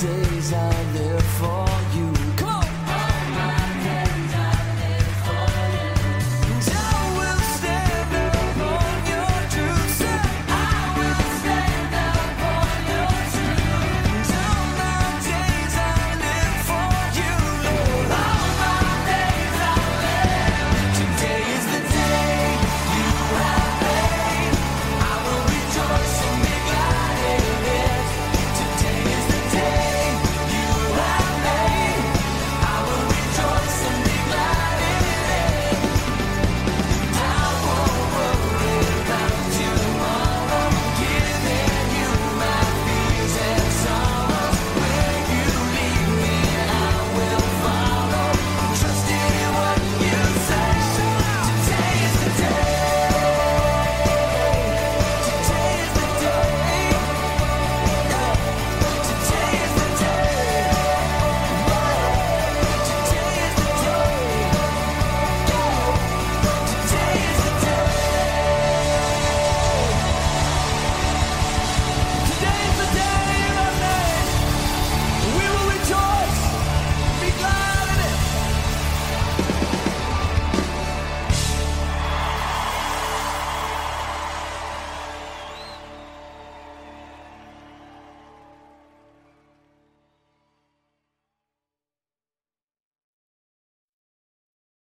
days are there.